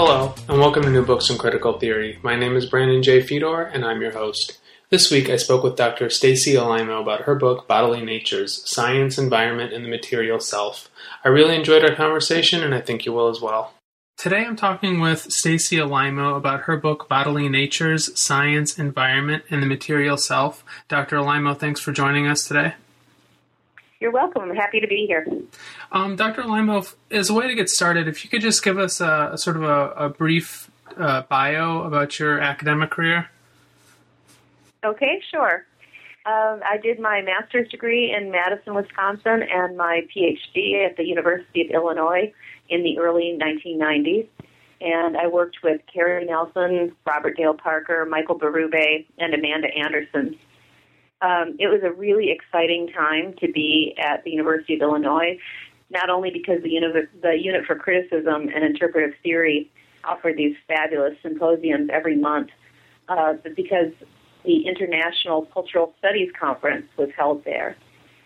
Hello, and welcome to New Books in Critical Theory. My name is Brandon J. Fedor, and I'm your host. This week I spoke with Dr. Stacy Alaimo about her book, Bodily Natures Science, Environment, and the Material Self. I really enjoyed our conversation, and I think you will as well. Today I'm talking with Stacy Alaimo about her book, Bodily Natures Science, Environment, and the Material Self. Dr. Alaimo, thanks for joining us today. You're welcome. I'm happy to be here. Um, Dr. Alaimo, as a way to get started, if you could just give us a, a sort of a, a brief uh, bio about your academic career. Okay, sure. Um, I did my master's degree in Madison, Wisconsin, and my PhD at the University of Illinois in the early 1990s. And I worked with Cary Nelson, Robert Dale Parker, Michael Berube, and Amanda Anderson um, it was a really exciting time to be at the University of Illinois, not only because the, uni- the Unit for Criticism and Interpretive Theory offered these fabulous symposiums every month, uh, but because the International Cultural Studies Conference was held there.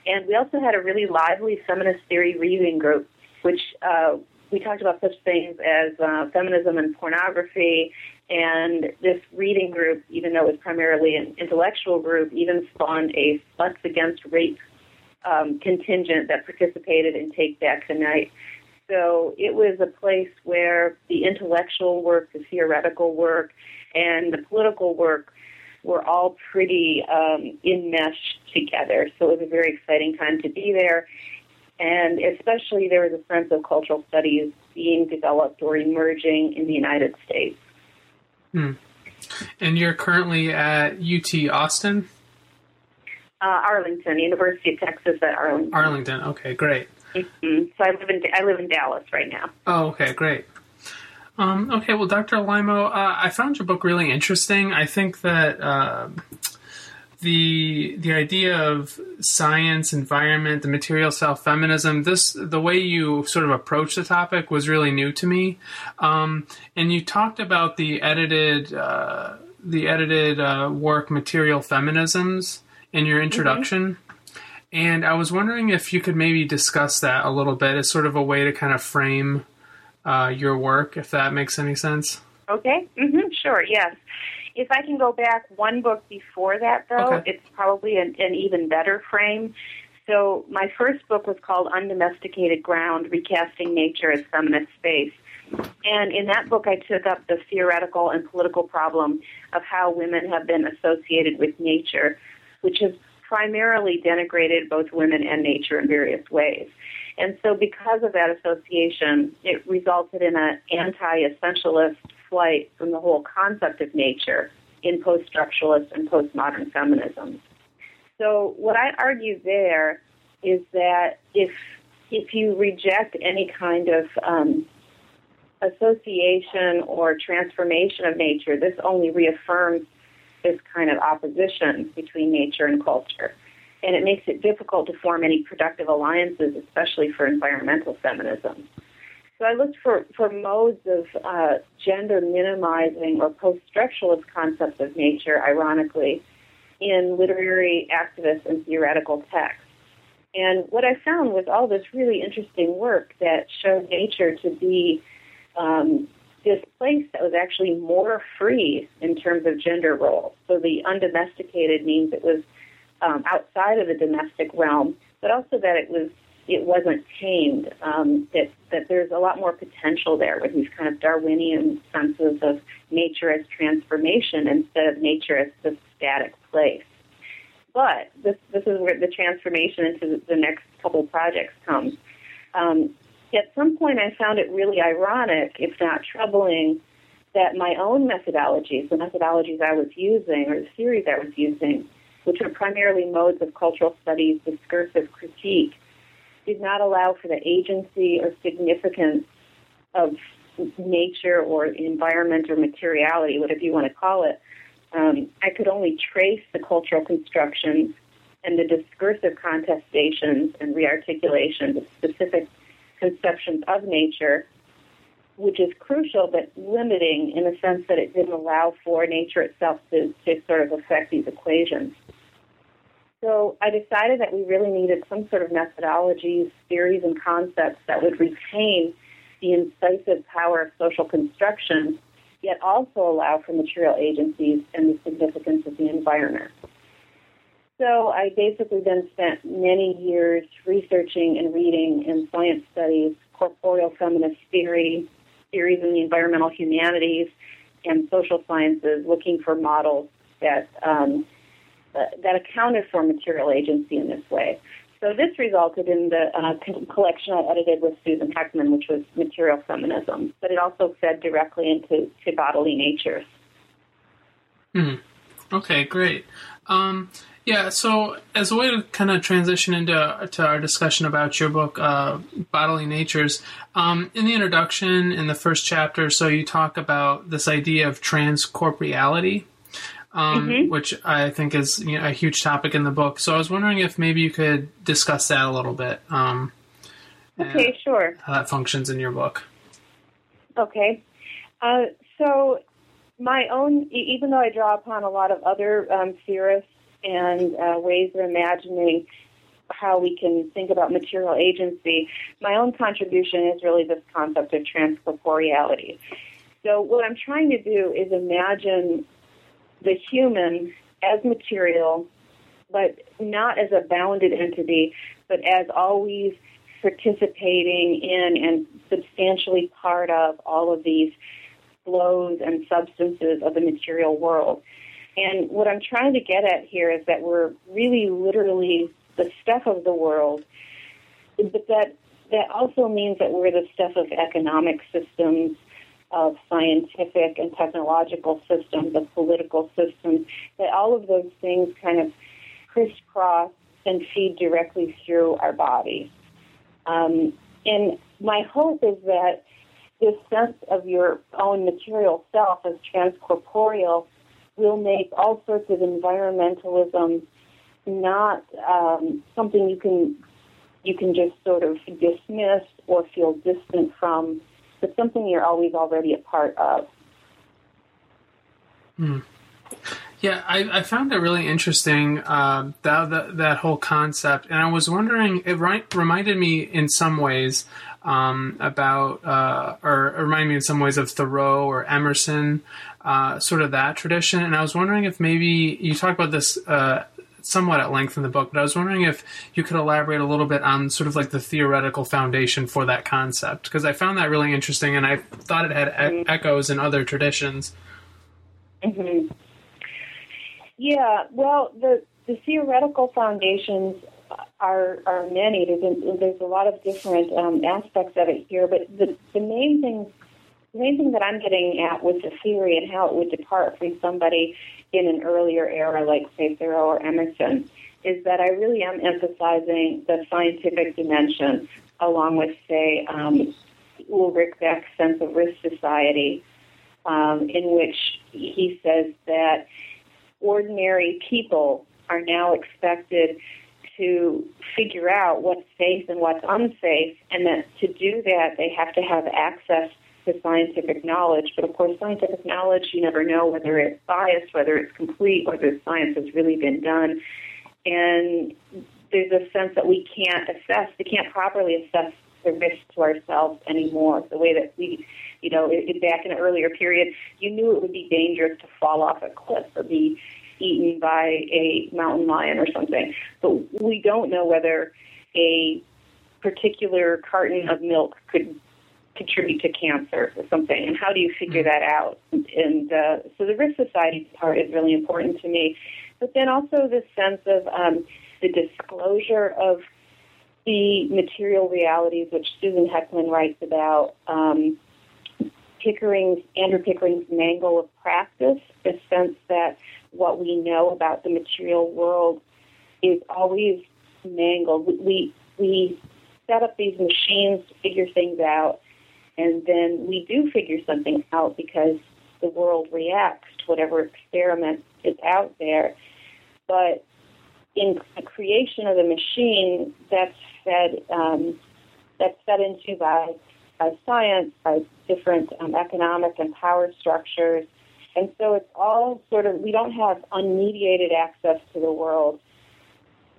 And we also had a really lively feminist theory reading group, which uh, we talked about such things as uh, feminism and pornography and this reading group, even though it was primarily an intellectual group, even spawned a Sluts Against Rape um, contingent that participated in Take Back the Night. So it was a place where the intellectual work, the theoretical work, and the political work were all pretty um, enmeshed together. So it was a very exciting time to be there. And especially there was a sense of cultural studies being developed or emerging in the United States. Hmm. And you're currently at UT Austin? Uh, Arlington, University of Texas at Arlington. Arlington, okay, great. Mm-hmm. So I live in I live in Dallas right now. Oh, okay, great. Um, okay, well, Dr. Alaimo, uh, I found your book really interesting. I think that uh, the the idea of science, environment, the material self, feminism. This the way you sort of approach the topic was really new to me, um, and you talked about the edited uh, the edited uh, work, material feminisms, in your introduction. Mm-hmm. And I was wondering if you could maybe discuss that a little bit as sort of a way to kind of frame uh, your work, if that makes any sense. Okay. Mm-hmm. Sure. Yes. If I can go back one book before that, though, okay. it's probably an, an even better frame. So my first book was called Undomesticated Ground: Recasting Nature as Feminist Space. And in that book, I took up the theoretical and political problem of how women have been associated with nature, which has primarily denigrated both women and nature in various ways. And so, because of that association, it resulted in an anti essentialist flight from the whole concept of nature in post structuralist and postmodern feminism. So, what I argue there is that if if you reject any kind of um, association or transformation of nature, this only reaffirms this kind of opposition between nature and culture. And it makes it difficult to form any productive alliances, especially for environmental feminism. So I looked for, for modes of uh, gender minimizing or post structuralist concepts of nature, ironically, in literary, activists and theoretical texts. And what I found was all this really interesting work that showed nature to be um, this place that was actually more free in terms of gender roles. So the undomesticated means it was um, outside of the domestic realm, but also that it was it wasn't tamed. Um, that that there's a lot more potential there with these kind of Darwinian senses of nature as transformation instead of nature as the static place. But this this is where the transformation into the next couple projects comes. Um, at some point, I found it really ironic, if not troubling, that my own methodologies, the methodologies I was using, or the theories I was using, which are primarily modes of cultural studies, discursive critique, did not allow for the agency or significance of nature or environment or materiality, whatever you want to call it, um, I could only trace the cultural constructions and the discursive contestations and rearticulations of specific conceptions of nature, which is crucial but limiting in the sense that it didn't allow for nature itself to, to sort of affect these equations. So I decided that we really needed some sort of methodologies, theories, and concepts that would retain the incisive power of social construction, yet also allow for material agencies and the significance of the environment. So I basically then spent many years researching and reading in science studies, corporeal feminist theory, theories in the environmental humanities, and social sciences, looking for models that um, uh, that accounted for material agency in this way. So this resulted in the uh, collection I edited with Susan Hekman, which was Material Feminism, but it also fed directly into to bodily natures. Hmm. Okay, great. Um, yeah, so as a way to kind of transition into to our discussion about your book, uh, Bodily Natures, um, in the introduction, in the first chapter, so you talk about this idea of transcorporeality, um, mm-hmm. which I think is you know, a huge topic in the book. So I was wondering if maybe you could discuss that a little bit. Um, okay, sure. How that functions in your book. Okay. Uh, so my own, even though I draw upon a lot of other um, theorists and uh, ways of imagining how we can think about material agency, my own contribution is really this concept of transcorporeality. So, what I'm trying to do is imagine the human as material, but not as a bounded entity, but as always participating in and substantially part of all of these flows and substances of the material world. And what I'm trying to get at here is that we're really literally the stuff of the world, but that that also means that we're the stuff of economic systems, of scientific and technological systems, of political systems, that all of those things kind of crisscross and feed directly through our bodies. Um, and my hope is that this sense of your own material self as transcorporeal will make all sorts of environmentalism not um, something you can you can just sort of dismiss or feel distant from, but something you're always already a part of. Hmm. Yeah, I, I, found it really interesting uh, that, that, that whole concept, and I was wondering. It right, reminded me in some ways um, about, uh, or, or reminded me in some ways of Thoreau or Emerson, uh, sort of that tradition. And I was wondering if maybe you talk about this uh, somewhat at length in the book, but I was wondering if you could elaborate a little bit on sort of like the theoretical foundation for that concept because I found that really interesting and I thought it had e- echoes in other traditions. Mm-hmm. Yeah, well, the the theoretical foundations are are many. There's a, there's a lot of different um, aspects of it here, but the the main thing the main thing that I'm getting at with the theory and how it would depart from somebody in an earlier era like, say, Thoreau or Emerson is that I really am emphasizing the scientific dimension along with, say, um, Ulrich Beck's sense of risk society, um, in which he says that ordinary people are now expected to figure out what's safe and what's unsafe, and that to do that, they have to have access to scientific knowledge. But of course, scientific knowledge, you never know whether it's biased, whether it's complete, whether science has really been done. And there's a sense that we can't assess, we can't properly assess the risk to ourselves anymore. The way that we, you know, back in an earlier period, you knew it would be dangerous to fall off a cliff or be eaten by a mountain lion or something. But we don't know whether a particular carton of milk could contribute to cancer or something, and how do you figure mm. that out? And uh, so the risk society part is really important to me, but then also this sense of um, the disclosure of the material realities, which Susan Hekman writes about. Um, Pickering's Andrew Pickering's mangle of practice, the sense that what we know about the material world is always mangled. We we set up these machines to figure things out, and then we do figure something out because the world reacts to whatever experiment is out there. But in the creation of the machine, that's fed um, that's fed into by by science, by different um, economic and power structures, and so it's all sort of we don't have unmediated access to the world,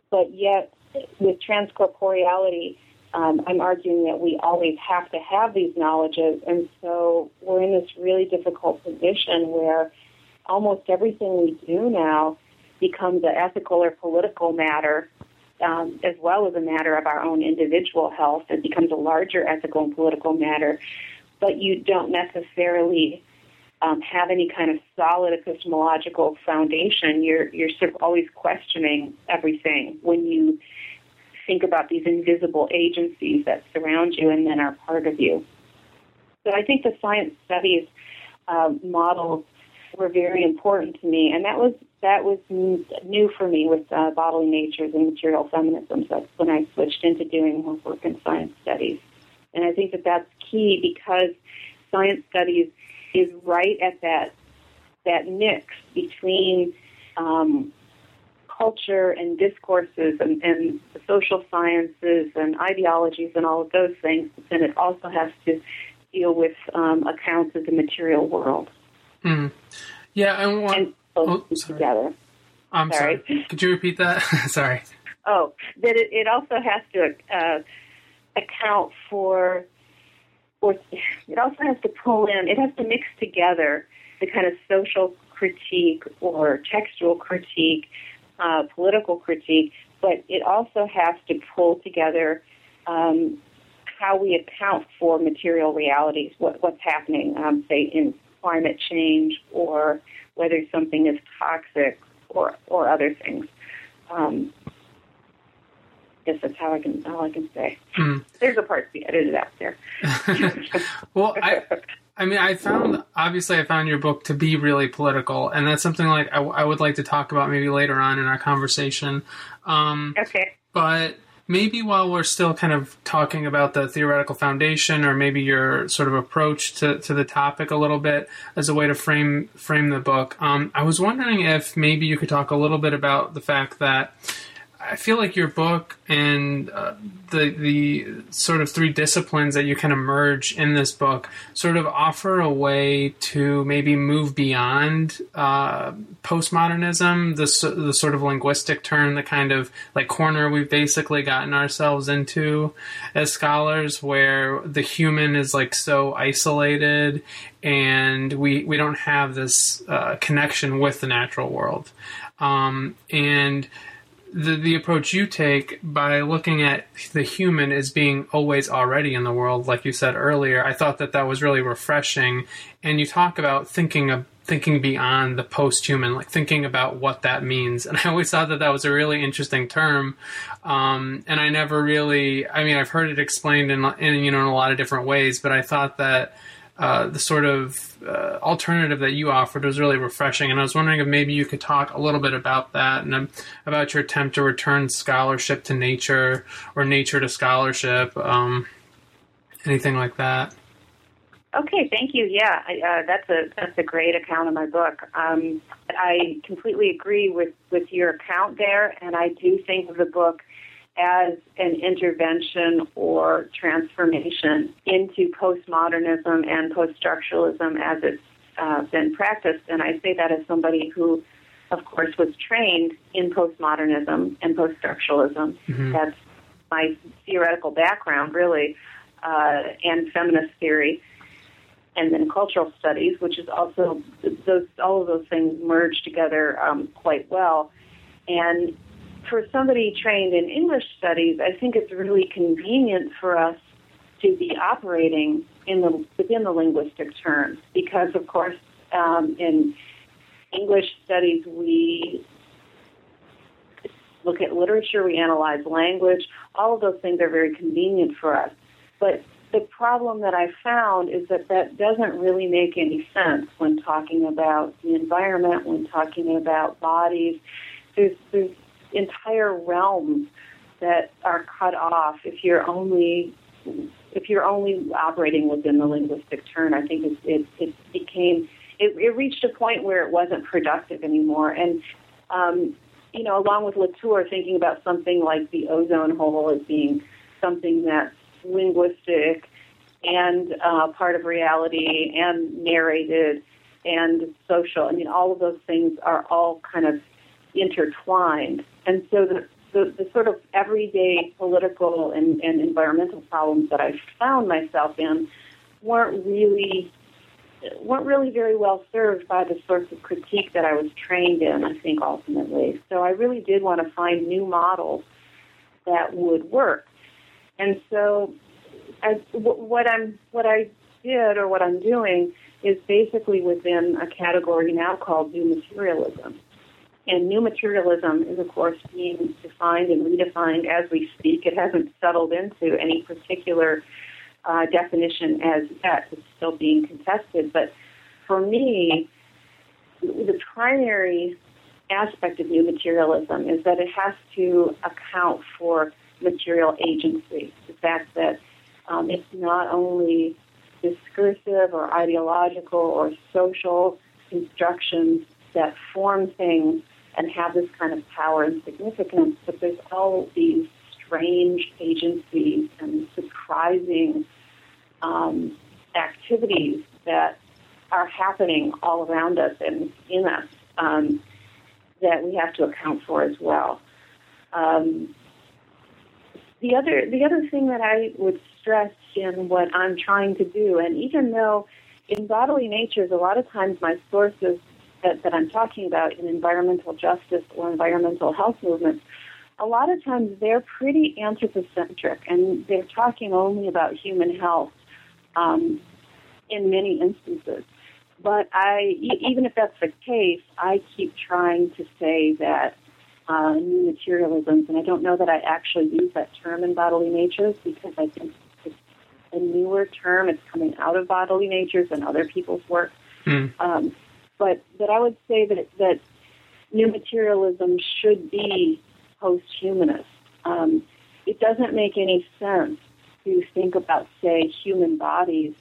but yet with transcorporeality, um, I'm arguing that we always have to have these knowledges, and so we're in this really difficult position where almost everything we do now becomes an ethical or political matter, um, as well as a matter of our own individual health. It becomes a larger ethical and political matter, but you don't necessarily um, have any kind of solid epistemological foundation. You're you're sort of always questioning everything when you think about these invisible agencies that surround you and then are part of you. So I think the science studies uh, models were very important to me, and that was that was new for me with uh, bodily natures and material feminisms. That's when I switched into doing more work in science studies, and I think that that's key because science studies is right at that that mix between um, culture and discourses and, and the social sciences and ideologies and all of those things, but then it also has to deal with um, accounts of the material world. Mm. Yeah, I want and both oh, together. I'm sorry. sorry. Could you repeat that? sorry. Oh, that it, it also has to uh, account for, or it also has to pull in. It has to mix together the kind of social critique or textual critique uh, political critique, but it also has to pull together um, how we account for material realities, what, what's happening, um, say, in climate change or whether something is toxic or, or other things. Um, I guess that's how I can all I can say. Mm. There's a part to be edited out there. well, I I mean, I found obviously I found your book to be really political, and that's something like I, I would like to talk about maybe later on in our conversation. Um, okay. But maybe while we're still kind of talking about the theoretical foundation, or maybe your sort of approach to, to the topic a little bit as a way to frame frame the book, um, I was wondering if maybe you could talk a little bit about the fact that I feel like your book and uh, the the sort of three disciplines that you kind of merge in this book sort of offer a way to maybe move beyond uh, postmodernism, the the sort of linguistic turn, the kind of like corner we've basically gotten ourselves into as scholars, where the human is like so isolated and we we don't have this uh, connection with the natural world, um, and the the approach you take by looking at the human as being always already in the world, like you said earlier, I thought that that was really refreshing. And you talk about thinking of thinking beyond the post-human, like thinking about what that means. And I always thought that that was a really interesting term. Um, and I never really, I mean, I've heard it explained in, in you know in a lot of different ways, but I thought that uh, the sort of uh, alternative that you offered was really refreshing. And I was wondering if maybe you could talk a little bit about that and um, about your attempt to return scholarship to nature or nature to scholarship, um, anything like that. Okay, thank you. Yeah, I, uh, that's a that's a great account of my book. Um, I completely agree with with your account there, and I do think of the book as an intervention or transformation into postmodernism and poststructuralism as it's uh, been practiced. And I say that as somebody who, of course, was trained in postmodernism and poststructuralism. Mm-hmm. That's my theoretical background, really, uh, and feminist theory. And then cultural studies, which is also those all of those things merge together um, quite well. And for somebody trained in English studies, I think it's really convenient for us to be operating in the within the linguistic terms because, of course, um, in English studies we look at literature, we analyze language. All of those things are very convenient for us. But the problem that I found is that that doesn't really make any sense when talking about the environment, when talking about bodies. There's, there's entire realms that are cut off if you're only if you're only operating within the linguistic turn, I think it, it, it became it, it reached a point where it wasn't productive anymore. And um, you know, along with Latour, thinking about something like the ozone hole as being something that's linguistic and uh, part of reality and narrated and social. I mean, all of those things are all kind of intertwined. And so the, the, the sort of everyday political and, and environmental problems that I found myself in weren't really weren't really very well served by the sorts of critique that I was trained in, I think, ultimately. So I really did want to find new models that would work. And so I, what I'm what I did or what I'm doing is basically within a category now called new materialism. And new materialism is, of course, being defined and redefined as we speak. It hasn't settled into any particular uh, definition as yet. It's still being contested. But for me, the primary aspect of new materialism is that it has to account for material agency. The fact that um, it's not only discursive or ideological or social constructions that form things and have this kind of power and significance, but there's all these strange agencies and surprising um, activities that are happening all around us and in us um, that we have to account for as well. Um, the other the other thing that I would stress in what I'm trying to do, and even though in bodily natures, a lot of times my sources that, that I'm talking about in environmental justice or environmental health movements, a lot of times they're pretty anthropocentric and they're talking only about human health um, in many instances. But I, even if that's the case, I keep trying to say that uh, new materialisms, and I don't know that I actually use that term in bodily natures because I think it's a newer term. It's coming out of bodily natures and other people's work. Mm. Um, but but I would say that that new materialism should be post-humanist. Um, it doesn't make any sense to think about, say, human bodies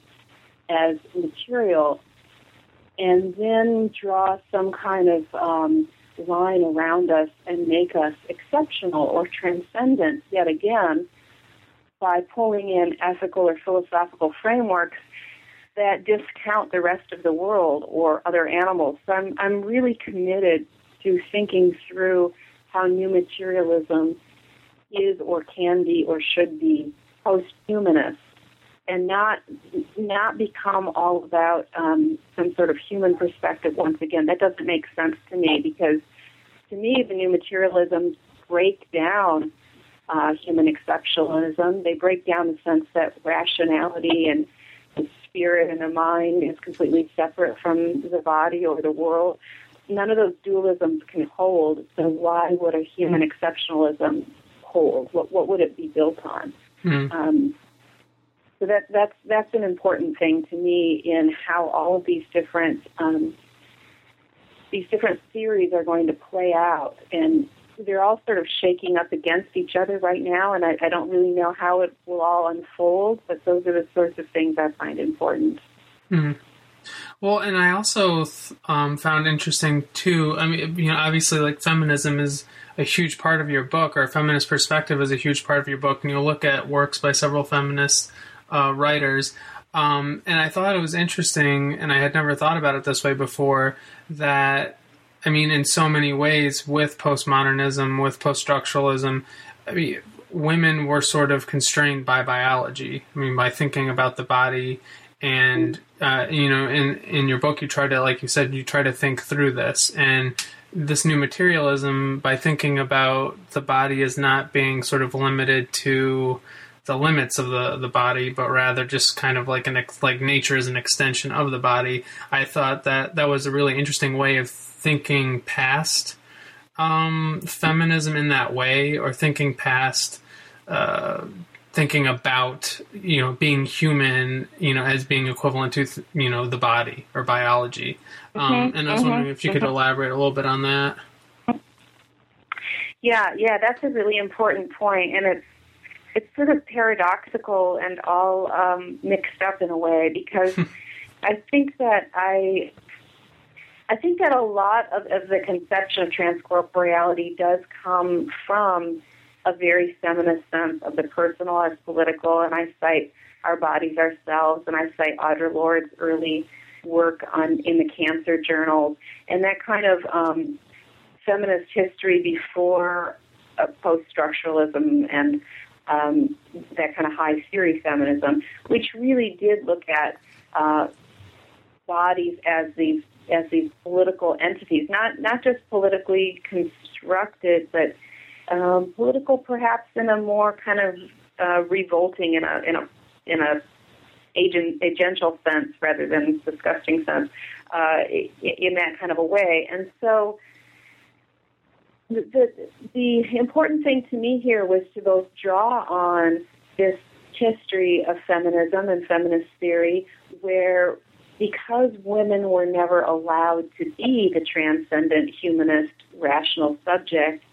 as material and then draw some kind of um, line around us and make us exceptional or transcendent yet again by pulling in ethical or philosophical frameworks that discount the rest of the world or other animals. So I'm, I'm really committed to thinking through how new materialism is or can be or should be post-humanist and not not become all about um, some sort of human perspective. Once again, that doesn't make sense to me because to me the new materialisms break down uh, human exceptionalism. They break down the sense that rationality and spirit and the mind is completely separate from the body or the world. None of those dualisms can hold. So why would a human exceptionalism hold? What what would it be built on? Mm. Um, so that that's that's an important thing to me in how all of these different um, these different theories are going to play out, and they're all sort of shaking up against each other right now, and I, I don't really know how it will all unfold. But those are the sorts of things I find important. Mm-hmm. Well, and I also um, found interesting too. I mean, you know, obviously, like feminism is a huge part of your book, or feminist perspective is a huge part of your book, and you'll look at works by several feminist uh, writers. Um, and I thought it was interesting, and I had never thought about it this way before. That I mean, in so many ways, with postmodernism, with post-structuralism, I mean, women were sort of constrained by biology. I mean, by thinking about the body, and uh, you know, in in your book, you try to, like you said, you try to think through this and this new materialism by thinking about the body as not being sort of limited to the limits of the the body, but rather just kind of like an like nature is an extension of the body. I thought that that was a really interesting way of thinking past um, feminism in that way, or thinking past. Uh, thinking about you know being human you know as being equivalent to you know the body or biology um, mm-hmm, and i was mm-hmm, wondering if you mm-hmm. could elaborate a little bit on that yeah yeah that's a really important point and it's it's sort of paradoxical and all um, mixed up in a way because I think that I I think that a lot of, of the conception of transcorporeality does come from a very feminist sense of the personal as political, and I cite Our Bodies Ourselves, and I cite Audre Lorde's early work on in the cancer journals, and that kind of um, feminist history before uh, post-structuralism and um, that kind of high theory feminism, which really did look at uh, bodies as these as these political entities, not not just politically constructed, but um, political perhaps in a more kind of uh, revolting in a in a in a agent, agential sense rather than disgusting sense uh, in that kind of a way. And so the, the important thing to me here was to both draw on this history of feminism and feminist theory where because women were never allowed to be the transcendent humanist rational subject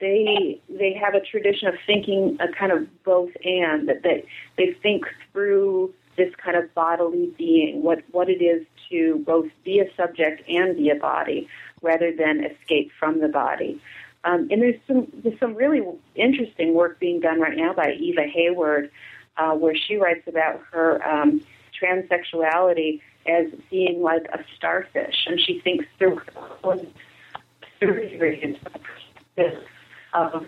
they they have a tradition of thinking a kind of both and that they they think through this kind of bodily being what what it is to both be a subject and be a body rather than escape from the body. Um, and there's some there's some really interesting work being done right now by Eva Hayward uh, where she writes about her um, transsexuality as being like a starfish and she thinks through surgery of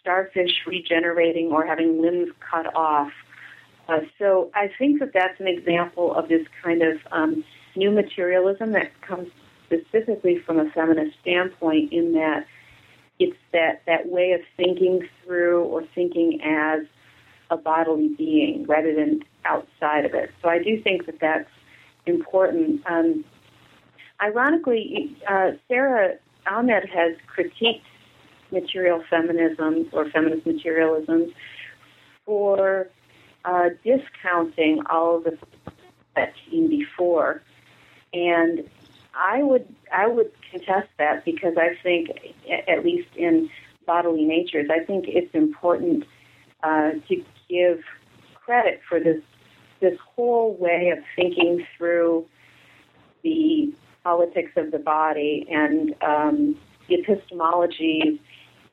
starfish regenerating or having limbs cut off. Uh, so I think that that's an example of this kind of um, new materialism that comes specifically from a feminist standpoint in that it's that, that way of thinking through or thinking as a bodily being rather than outside of it. So I do think that that's important. Um, ironically, uh, Sara Ahmed has critiqued material feminism or feminist materialism for uh, discounting all of the that came before. And I would I would contest that because I think, at least in bodily natures, I think it's important uh, to give credit for this this whole way of thinking through the politics of the body and um, the epistemology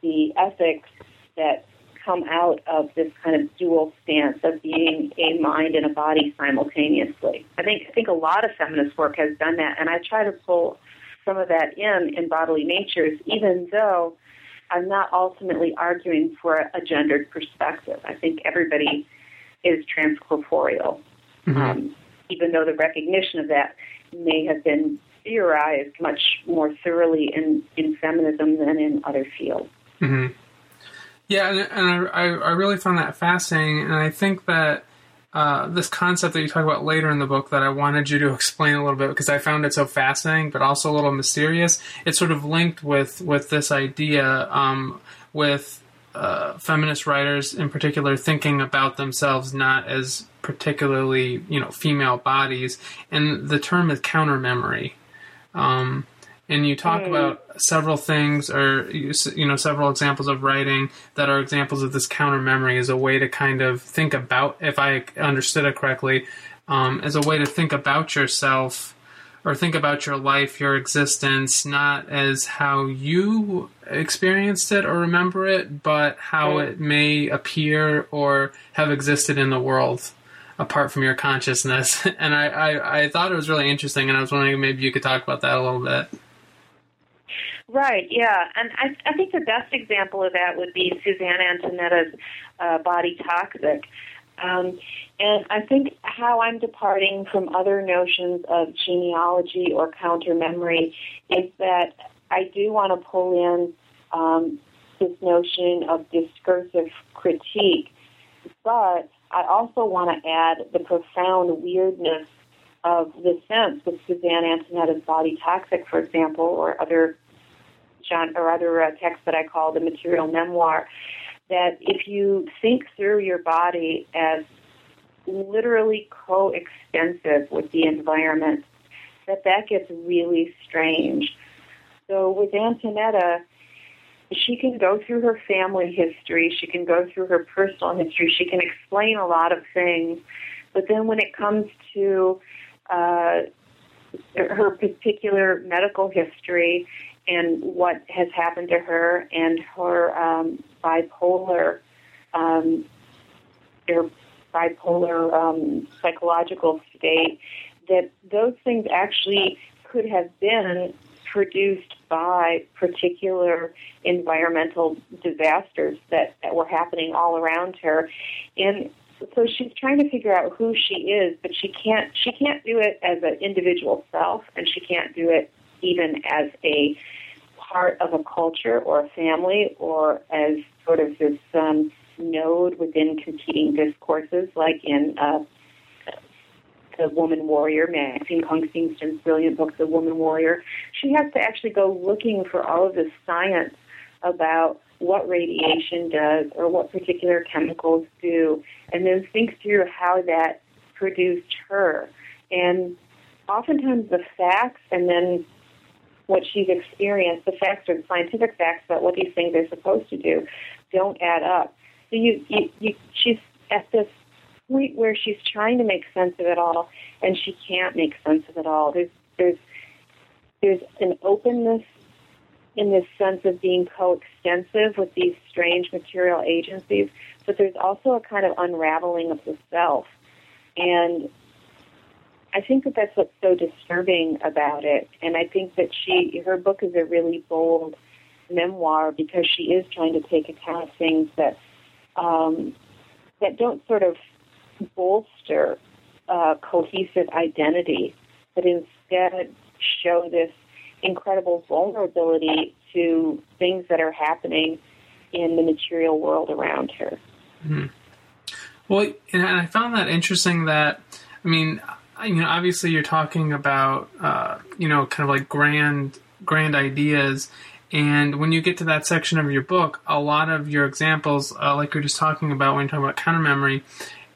the ethics that come out of this kind of dual stance of being a mind and a body simultaneously. I think I think a lot of feminist work has done that, and I try to pull some of that in in bodily natures, even though I'm not ultimately arguing for a gendered perspective. I think everybody is transcorporeal, mm-hmm. um, even though the recognition of that may have been theorized much more thoroughly in, in feminism than in other fields. Mm-hmm. Yeah, and, and I, I really found that fascinating, and I think that uh, this concept that you talk about later in the book that I wanted you to explain a little bit because I found it so fascinating, but also a little mysterious. It's sort of linked with with this idea um, with uh, feminist writers in particular thinking about themselves not as particularly you know female bodies, and the term is counter memory. Um, and you talk mm. about several things or you you know several examples of writing that are examples of this counter memory as a way to kind of think about if i understood it correctly um, as a way to think about yourself or think about your life your existence not as how you experienced it or remember it but how mm. it may appear or have existed in the world apart from your consciousness and I, I, I thought it was really interesting and i was wondering maybe you could talk about that a little bit Right, yeah. And I, I think the best example of that would be Susanne Antonetta's uh, Body Toxic. Um, and I think how I'm departing from other notions of genealogy or counter memory is that I do want to pull in um, this notion of discursive critique, but I also want to add the profound weirdness of the sense with Susanne Antonetta's Body Toxic, for example, or other John, or other uh, texts that I call the material memoir, that if you think through your body as literally coextensive with the environment, that that gets really strange. So with Antonetta, she can go through her family history, she can go through her personal history, she can explain a lot of things. But then when it comes to uh, her particular medical history and what has happened to her and her um, bipolar um, her bipolar um, psychological state, that those things actually could have been produced by particular environmental disasters that, that were happening all around her. And so she's trying to figure out who she is, but she can't she can't do it as an individual self and she can't do it even as a part of a culture or a family or as sort of this um, node within competing discourses like in uh, the Woman Warrior, Maxine Hong Kingston's brilliant book, The Woman Warrior. She has to actually go looking for all of this science about what radiation does or what particular chemicals do, and then think through how that produced her. And oftentimes the facts and then what she's experienced, the facts or the scientific facts about what these things are supposed to do, don't add up. So you, you, you she's at this point where she's trying to make sense of it all, and she can't make sense of it all. There's there's there's an openness in this sense of being coextensive with these strange material agencies, but there's also a kind of unraveling of the self, and I think that that's what's so disturbing about it. And I think that she her book is a really bold memoir because she is trying to take account of things that um, that don't sort of bolster uh, cohesive identity, but instead show this incredible vulnerability to things that are happening in the material world around her. Mm-hmm. Well, and I found that interesting. That I mean, you know, obviously you're talking about uh, you know, kind of like grand grand ideas. And when you get to that section of your book, a lot of your examples, uh, like you're just talking about when you're talking about counter memory,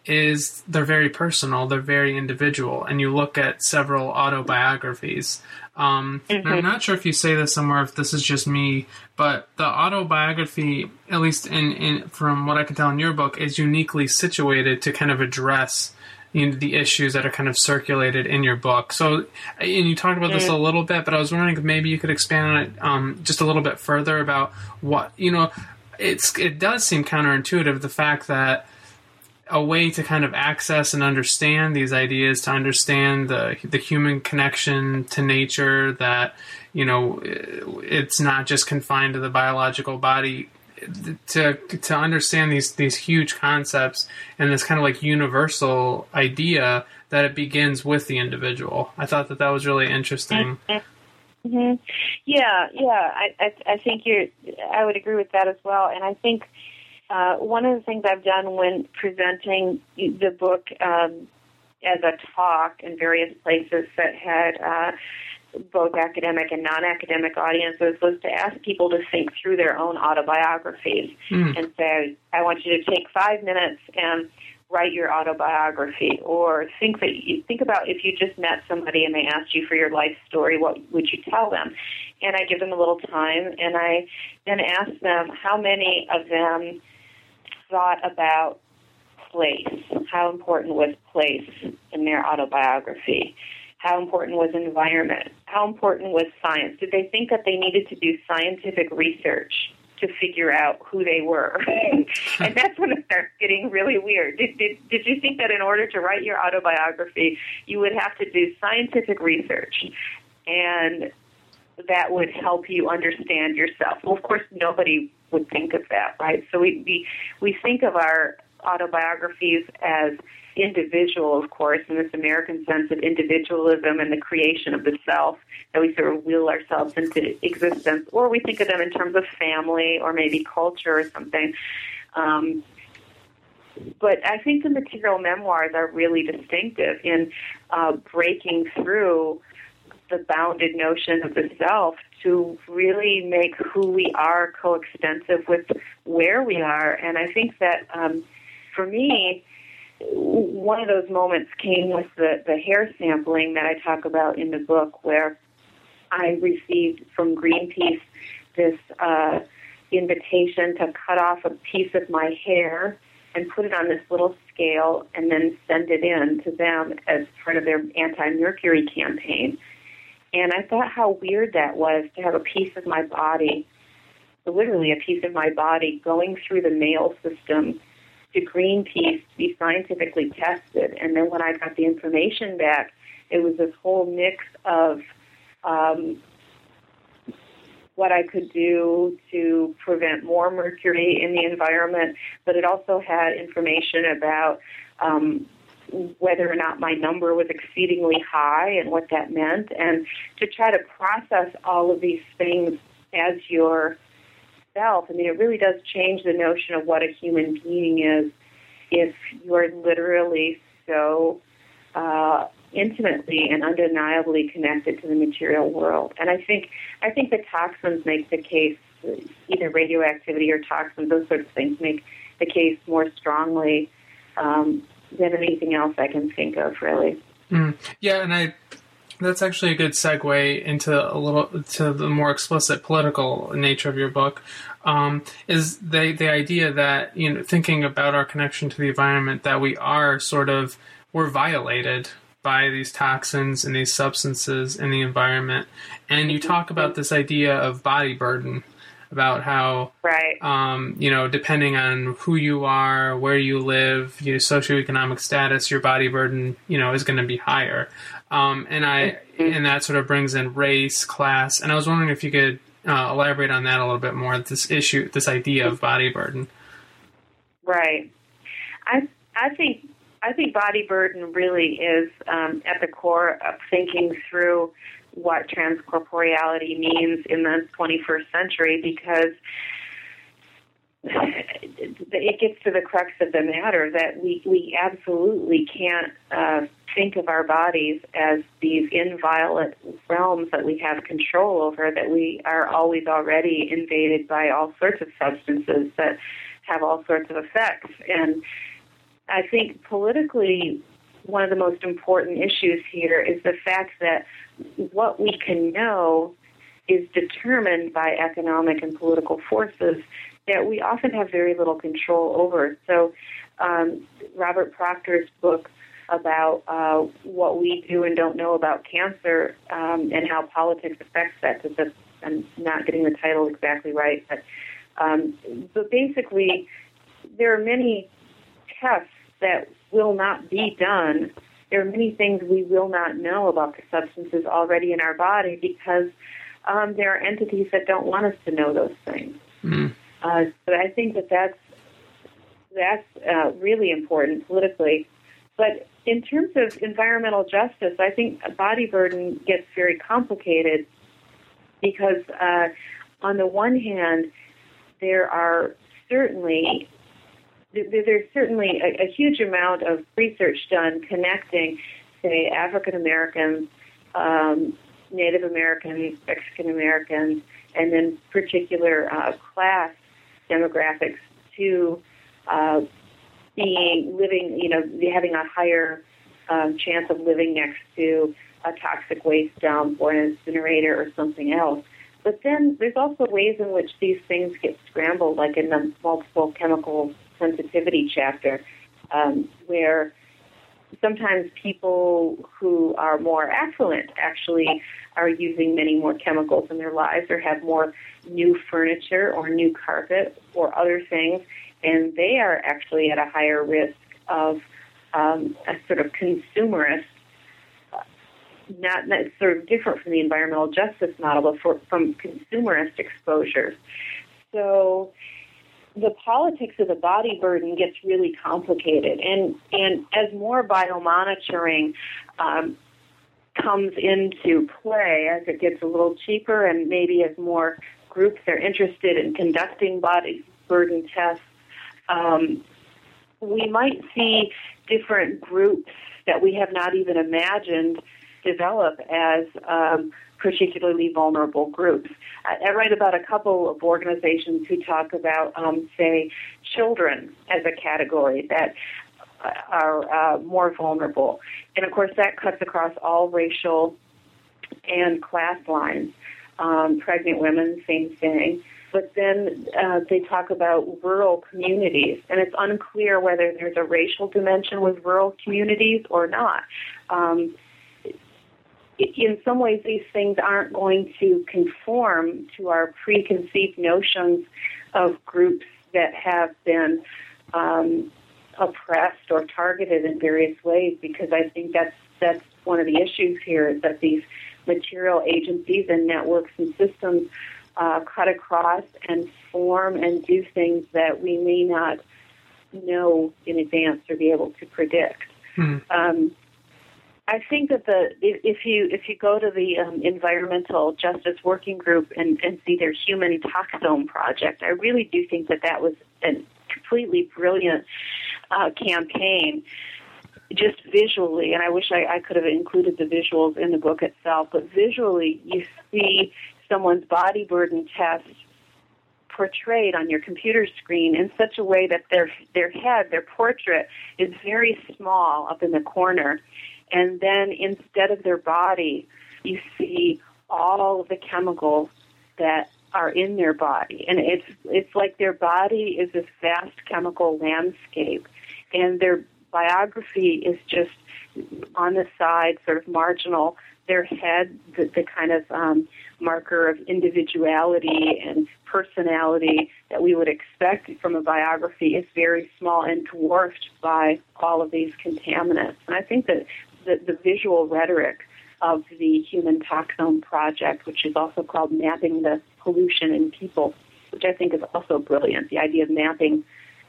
is they're very personal, they're very individual, and you look at several autobiographies. Um, mm-hmm. I'm not sure if you say this somewhere, if this is just me, but the autobiography, at least in, in from what I can tell in your book, is uniquely situated to kind of address you know, the issues that are kind of circulated in your book. So, and you talked about this a little bit, but I was wondering if maybe you could expand on it um, just a little bit further about what you know. It's it does seem counterintuitive the fact that a way to kind of access and understand these ideas, to understand the the human connection to nature. That you know, it's not just confined to the biological body. To to understand these these huge concepts and this kind of like universal idea that it begins with the individual. I thought that that was really interesting. Mm-hmm. Yeah, yeah, I, I I think you're. I would agree with that as well, and I think uh, one of the things I've done when presenting the book um, as a talk in various places that had uh, both academic and non-academic audiences was to ask people to think through their own autobiographies mm. and say, I want you to take five minutes and write your autobiography or think that you think about if you just met somebody and they asked you for your life story what would you tell them and i give them a little time and i then ask them how many of them thought about place. How important was place in their autobiography? How important was environment? How important was science? Did they think that they needed to do scientific research to figure out who they were? and that's when it starts getting really weird. Did, did, did you think that in order to write your autobiography, you would have to do scientific research and that would help you understand yourself? Well, of course, nobody would think of that, right? So we we, we think of our autobiographies as individual, of course, in this American sense of individualism and the creation of the self, that we sort of will ourselves into existence, or we think of them in terms of family or maybe culture or something. Um, but I think the material memoirs are really distinctive in uh, breaking through the bounded notion of the self to really make who we are coextensive with where we are. And I think that um, for me, one of those moments came with the, the hair sampling that I talk about in the book, where I received from Greenpeace this uh, invitation to cut off a piece of my hair and put it on this little scale and then send it in to them as part of their anti-mercury campaign. And I thought how weird that was to have a piece of my body, literally a piece of my body, going through the mail system to Greenpeace to be scientifically tested. And then when I got the information back, it was this whole mix of um, what I could do to prevent more mercury in the environment, but it also had information about um, whether or not my number was exceedingly high and what that meant, and to try to process all of these things as yourself. I mean, it really does change the notion of what a human being is if you're literally so uh, intimately and undeniably connected to the material world. And I think I think the toxins make the case, either radioactivity or toxins, those sorts of things make the case more strongly um, than anything else I can think of, really. Mm. Yeah, and I that's actually a good segue into a little to the more explicit political nature of your book. Um, is the the idea that you know thinking about our connection to the environment that we are sort of we're violated by these toxins and these substances in the environment. And you talk about this idea of body burden, about how, right. um, you know, depending on who you are, where you live, your socioeconomic status, your body burden, you know, is going to be higher. Um, and I, mm-hmm. and that sort of brings in race, class, and I was wondering if you could uh, elaborate on that a little bit more. This issue, this idea of body burden. Right. I I think I think body burden really is um, at the core of thinking through what transcorporeality means in the 21st century because it gets to the crux of the matter that we, we absolutely can't uh, think of our bodies as these inviolate realms that we have control over, that we are always already invaded by all sorts of substances that have all sorts of effects. And I think politically, one of the most important issues here is the fact that what we can know is determined by economic and political forces that we often have very little control over. So, um, Robert Proctor's book about uh, what we do and don't know about cancer um, and how politics affects that. I'm not getting the title exactly right, but um, but basically, there are many tests that will not be done. There are many things we will not know about the substances already in our body because um, there are entities that don't want us to know those things. Mm. Uh, so I think that that's that's uh, really important politically. But in terms of environmental justice, I think body burden gets very complicated because, uh, on the one hand, there are certainly there's certainly a, a huge amount of research done connecting, say, African Americans, um, Native Americans, Mexican Americans, and then particular uh, class demographics to uh, being living, you know, having a higher um, chance of living next to a toxic waste dump or an incinerator or something else. But then there's also ways in which these things get scrambled, like in the multiple chemical sensitivity chapter, um, where sometimes people who are more affluent actually are using many more chemicals in their lives or have more new furniture or new carpet or other things, and they are actually at a higher risk of um, a sort of consumerist, not, sort of different from the environmental justice model, but for, from consumerist exposures. So the politics of the body burden gets really complicated, and and as more biomonitoring um, comes into play, as it gets a little cheaper, and maybe as more groups are interested in conducting body burden tests, um, we might see different groups that we have not even imagined develop as um, particularly vulnerable groups. I, I write about a couple of organizations who talk about, um, say, children as a category that are uh, more vulnerable. And of course, that cuts across all racial and class lines. Um, pregnant women, same thing. but then uh, they talk about rural communities, and it's unclear whether there's a racial dimension with rural communities or not. Um, in some ways, these things aren't going to conform to our preconceived notions of groups that have been um, oppressed or targeted in various ways. Because I think that's that's one of the issues here is that these material agencies and networks and systems uh, cut across and form and do things that we may not know in advance or be able to predict. Hmm. Um, I think that the if you if you go to the um, environmental justice working group and, and see their human toxome project, I really do think that that was a completely brilliant uh, campaign, just visually. And I wish I, I could have included the visuals in the book itself, but visually you see someone's body burden test portrayed on your computer screen in such a way that their their head, their portrait, is very small up in the corner and then instead of their body, you see all the chemicals that are in their body, and it's it's like their body is this vast chemical landscape, and their biography is just on the side, sort of marginal. Their head, the, the kind of um, marker of individuality and personality that we would expect from a biography, is very small and dwarfed by all of these contaminants. And I think that the, the visual rhetoric of the Human Toxome Project, which is also called Mapping the Pollution in People, which I think is also brilliant. The idea of mapping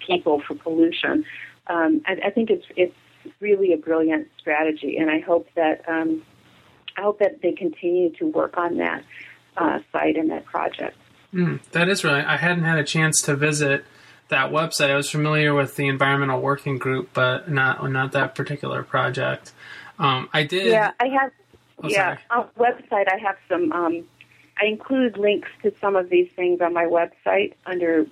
people for pollution. Um, I, I, think it's it's really a brilliant strategy, and I hope that um, I hope that they continue to work on that uh, site and that project. Mm, that is really. I hadn't had a chance to visit that website. I was familiar with the environmental working group, but not not that particular project. Um, I did. Yeah, I have. Oh, yeah, on website I have some. Um, I include links to some of these things on my website under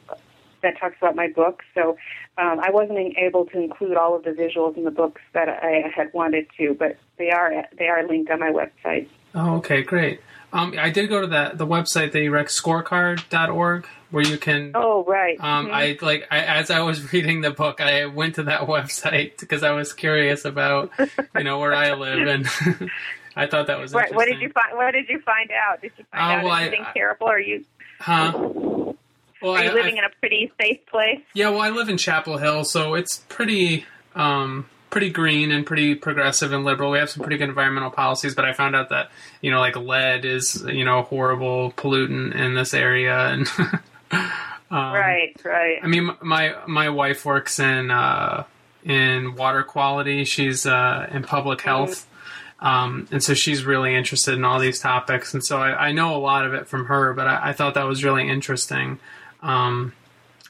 that talks about my book. So um, I wasn't able to include all of the visuals in the books that I had wanted to, but they are they are linked on my website. Oh, okay, great. Um, I did go to that the website, the rec scorecard.org, where you can. Oh, right. Um, mm-hmm. I like I, as I was reading the book, I went to that website because I was curious about you know where I live, and I thought that was right. What did you find? What did you find out? Did you find uh, out well, anything I, terrible? Or are you? Huh. Well, are you I, living in a pretty safe place? Yeah, well, I live in Chapel Hill, so it's pretty. Um, pretty green and pretty progressive and liberal. We have some pretty good environmental policies, but I found out that you know like lead is you know a horrible pollutant in this area and. um, right, right. I mean, my my wife works in uh, in water quality. She's uh, in public mm-hmm. health. Um, and so she's really interested in all these topics, and so I, I know a lot of it from her. But I, I thought that was really interesting. Um,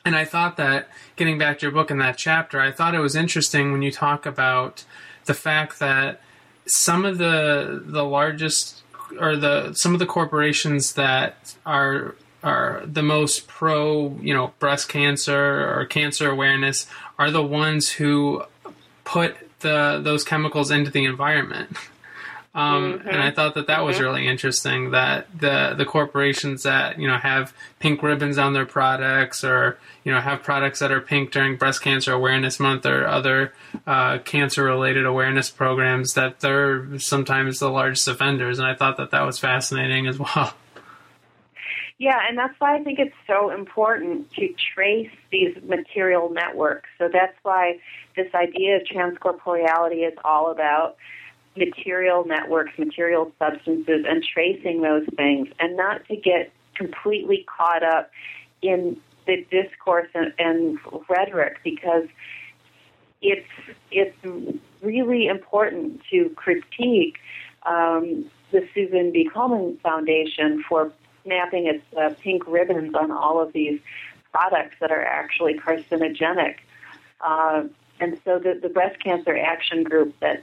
and I thought that getting back to your book in that chapter, I thought it was interesting when you talk about the fact that some of the the largest or the some of the corporations that are are the most pro, you know, breast cancer or cancer awareness are the ones who put the those chemicals into the environment. Um, mm-hmm. And I thought that that was mm-hmm. really interesting that the the corporations that you know have pink ribbons on their products or you know have products that are pink during Breast Cancer Awareness Month or other uh, cancer related awareness programs that they're sometimes the largest offenders. And I thought that that was fascinating as well. Yeah, and that's why I think it's so important to trace these material networks. So that's why this idea of transcorporeality is all about material networks, material substances, and tracing those things, and not to get completely caught up in the discourse and, and rhetoric because it's it's really important to critique um, the Susan G. Komen Foundation for snapping its uh, pink ribbons on all of these products that are actually carcinogenic. Uh, and so the, the Breast Cancer Action Group that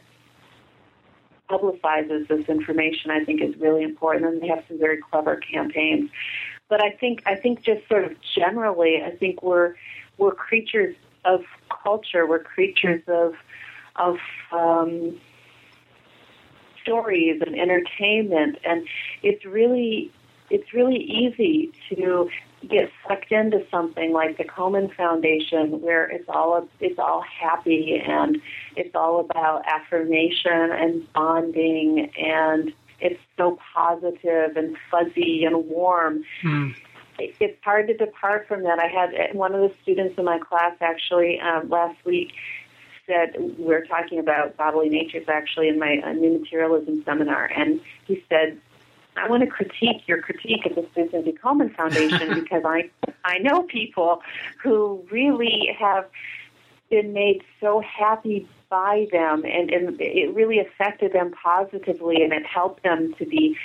publicizes this information, I think, is really important, and they have some very clever campaigns. But I think, I think, just sort of generally, I think we're we're creatures of culture. We're creatures of of um, stories and entertainment, and it's really it's really easy to get sucked into something like the Komen Foundation, where it's all it's all happy and it's all about affirmation and bonding, and it's so positive and fuzzy and warm. Mm. It's hard to depart from that. I had one of the students in my class actually um, last week said we we're talking about bodily natures actually in my uh, new materialism seminar, and he said I want to critique your critique of the Susan G. Komen Foundation because I I know people who really have been made so happy by them and, and it really affected them positively and it helped them to be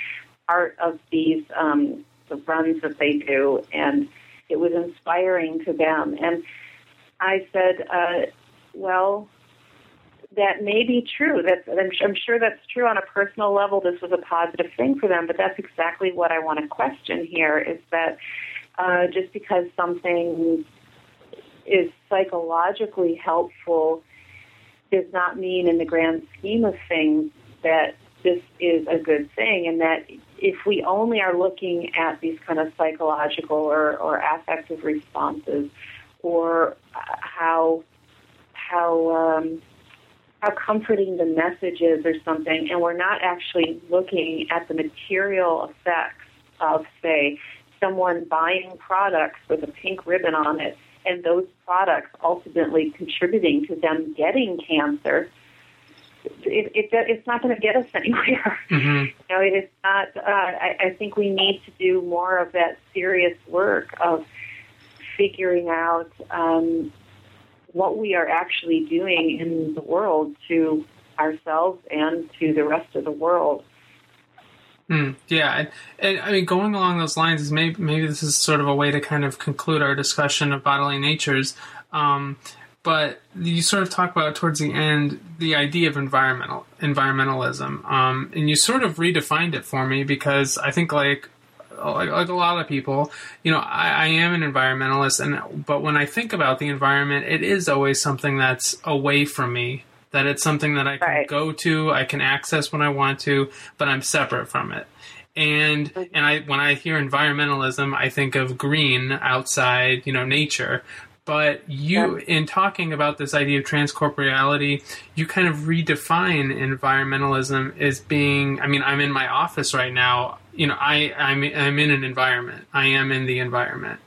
part of these um, the runs that they do and it was inspiring to them and I said, uh, well, that may be true. That's, I'm, I'm sure that's true on a personal level. This was a positive thing for them, but that's exactly what I want to question here is that uh, just because something is psychologically helpful does not mean in the grand scheme of things that this is a good thing and that if we only are looking at these kind of psychological or, or affective responses or how how um, how comforting the message is or something, and we're not actually looking at the material effects of, say, someone buying products with a pink ribbon on it, and those products ultimately contributing to them getting cancer. It, it, it's not going to get us anywhere. Mm-hmm. You know, it is not. Uh, I, I think we need to do more of that serious work of figuring out um, what we are actually doing in the world to ourselves and to the rest of the world. Mm, yeah, and, and, I mean, going along those lines is maybe maybe this is sort of a way to kind of conclude our discussion of bodily natures. Um, but you sort of talk about towards the end the idea of environmental environmentalism, um, and you sort of redefined it for me because I think like like, like a lot of people, you know, I, I, am an environmentalist, and but when I think about the environment, it is always something that's away from me. That it's something that I can right. go to, I can access when I want to, but I'm separate from it. And Mm-hmm. and I when I hear environmentalism, I think of green outside, you know, nature. But you, in talking about this idea of transcorporeality, you kind of redefine environmentalism as being. I mean, I'm in my office right now. You know, I I'm I'm in an environment. I am in the environment,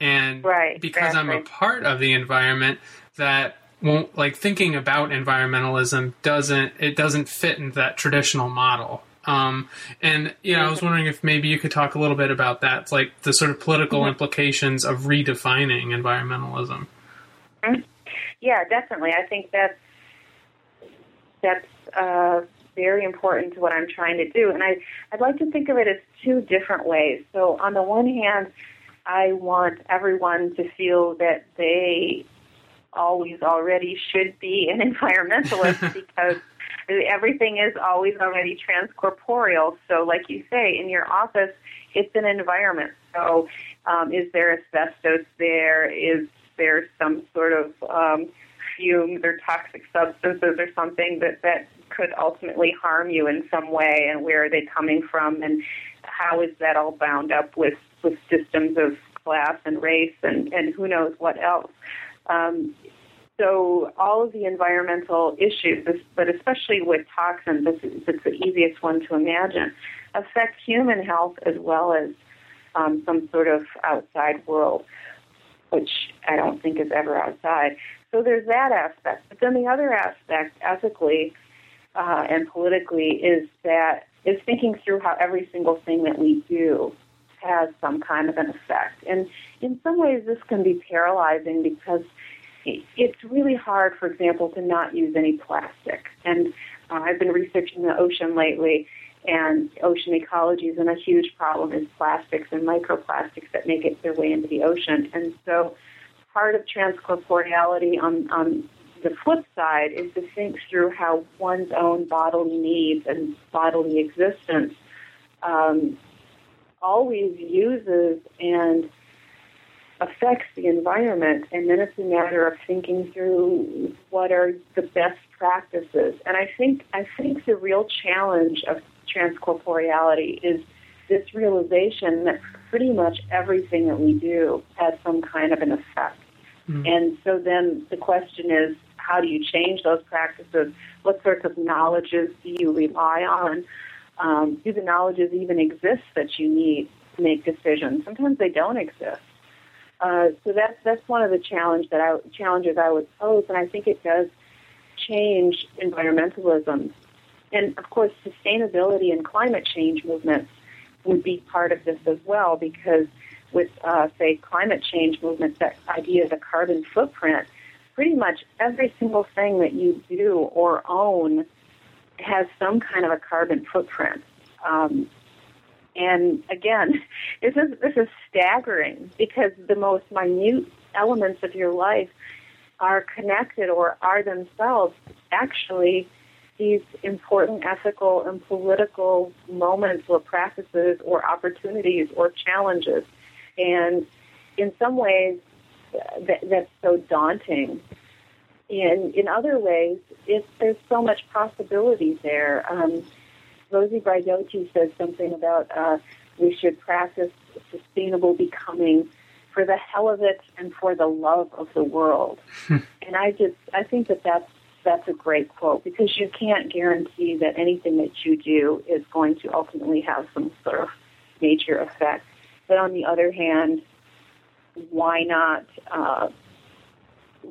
and Right, because I'm a part of the environment, that won't like thinking about environmentalism doesn't it doesn't fit into that traditional model. Um, and you know, I was wondering if maybe you could talk a little bit about that, It's like the sort of political implications of redefining environmentalism. Yeah, definitely. I think that's that's uh, very important to what I'm trying to do, and I I'd like to think of it as two different ways. So on the one hand, I want everyone to feel that they always already should be an environmentalist because everything is always already transcorporeal. So, like you say, in your office, it's an environment. So, um, is there asbestos there? Is there some sort of um, fumes or toxic substances or something that that could ultimately harm you in some way? And where are they coming from? And how is that all bound up with with systems of class and race and and who knows what else? Um, so all of the environmental issues, but especially with toxins, this is, it's the easiest one to imagine, affect human health as well as um, some sort of outside world, which I don't think is ever outside. So there's that aspect. But then the other aspect, ethically uh, and politically, is that is thinking through how every single thing that we do has some kind of an effect. And in some ways, this can be paralyzing because it's really hard, for example, to not use any plastic. And uh, I've been researching the ocean lately, and ocean ecology is a huge problem is plastics and microplastics that make it their way into the ocean. And so part of transcorporeality on, on the flip side is to think through how one's own bodily needs and bodily existence um, always uses and affects the environment, and then it's a matter of thinking through what are the best practices. And I think I think the real challenge of transcorporeality is this realization that pretty much everything that we do has some kind of an effect. Mm-hmm. And so then the question is, how do you change those practices? What sorts of knowledges do you rely on? Um, do the knowledges even exist that you need to make decisions? Sometimes they don't exist. Uh, so that's that's one of the challenge that I, challenges I would pose, and I think it does change environmentalism. And of course, sustainability and climate change movements would be part of this as well, because with, uh, say, climate change movements, that idea of the carbon footprint, pretty much every single thing that you do or own has some kind of a carbon footprint. Um, and again, this is this is staggering because the most minute elements of your life are connected or are themselves actually these important ethical and political moments or practices or opportunities or challenges. And in some ways, that, that's so daunting. In in other ways, it's, there's so much possibility there. Um, Rosi Braidotti says something about uh, we should practice sustainable becoming for the hell of it and for the love of the world. And I just I think that that's that's a great quote because you can't guarantee that anything that you do is going to ultimately have some sort of major effect. But on the other hand, why not uh,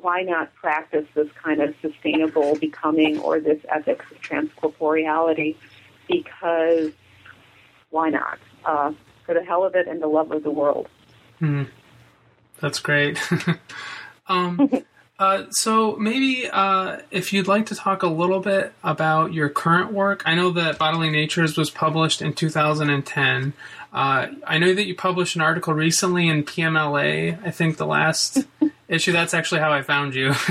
why not practice this kind of sustainable becoming or this ethics of transcorporeality? Because why not? Uh, for the hell of it and the love of the world. Mm, that's great. um, uh, so maybe uh, if you'd like to talk a little bit about your current work, I know that Bodily Natures was published in 2010. Uh, I know that you published an article recently in PMLA. I think the last issue. That's actually how I found you.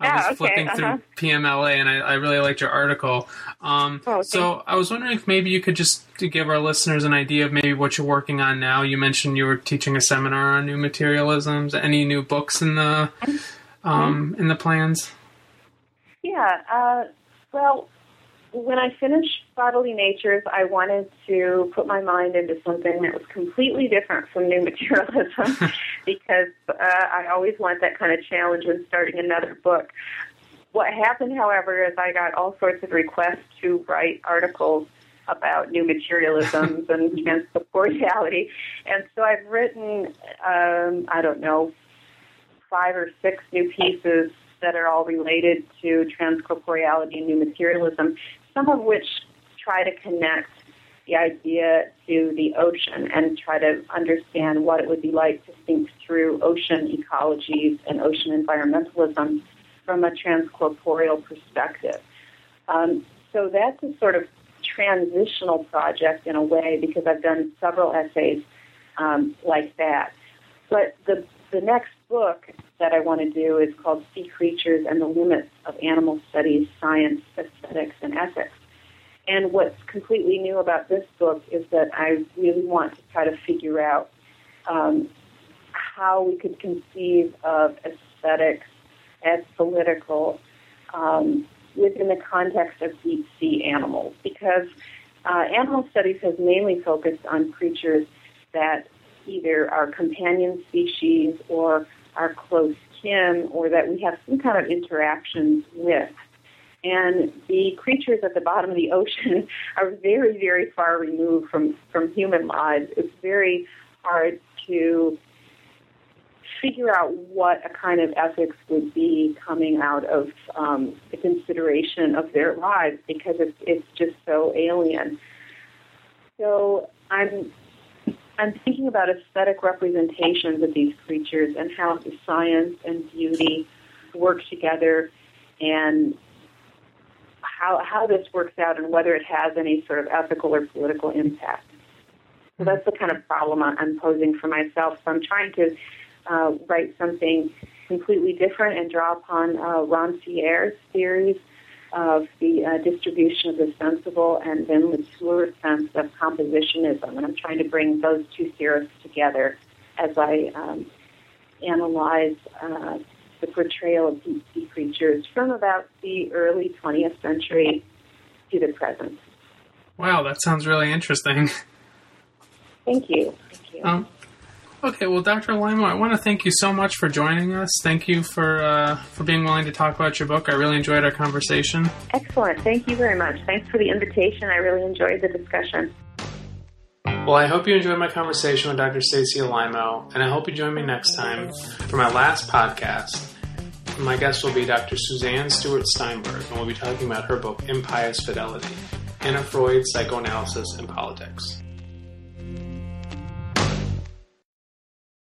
I yeah, was okay, flipping uh-huh. through PMLA and I, I, really liked your article. Um, oh, so I was wondering if maybe you could just to give our listeners an idea of maybe what you're working on now. You mentioned you were teaching a seminar on new materialisms. Any new books in the um, in the plans? Yeah. Uh, well, when I finished Bodily Natures, I wanted to put my mind into something that was completely different from new materialism because uh, I always want that kind of challenge when starting another book. What happened, however, is I got all sorts of requests to write articles about new materialisms and transcorporeality. And so I've written, um, I don't know, five or six new pieces that are all related to transcorporeality and new materialism some of which try to connect the idea to the ocean and try to understand what it would be like to think through ocean ecologies and ocean environmentalism from a transcorporeal perspective. Um, so that's a sort of transitional project in a way because I've done several essays um, like that. But the the next book that I want to do is called Sea Creatures and the Limits of Animal Studies, Science, Aesthetics, and Ethics. And what's completely new about this book is that I really want to try to figure out um, how we could conceive of aesthetics as political um, within the context of deep sea animals. Because uh, animal studies has mainly focused on creatures that either our companion species or our close kin or that we have some kind of interactions with. And the creatures at the bottom of the ocean are very, very far removed from, from human lives. It's very hard to figure out what a kind of ethics would be coming out of um, the consideration of their lives because it's, it's just so alien. So I'm I'm thinking about aesthetic representations of these creatures and how science and beauty work together and how, how this works out and whether it has any sort of ethical or political impact. So that's the kind of problem I'm posing for myself. So I'm trying to uh, write something completely different and draw upon uh, Rancière's theories of the uh, distribution of the sensible and then Latour's sense of compositionism. And I'm trying to bring those two theorists together as I um, analyze uh, the portrayal of deep sea creatures from about the early 20th century to the present. Wow, that sounds really interesting. Thank you. Thank you. Um, okay, well, Dr. Alaimo, I want to thank you so much for joining us. Thank you for uh, for being willing to talk about your book. I really enjoyed our conversation. Excellent. Thank you very much. Thanks for the invitation. I really enjoyed the discussion. Well, I hope you enjoyed my conversation with Dr. Stacy Alaimo, and I hope you join me next time for my last podcast. My guest will be Dr. Suzanne Stewart Steinberg, and we'll be talking about her book, Impious Fidelity Anna Freud, Psychoanalysis, and Politics.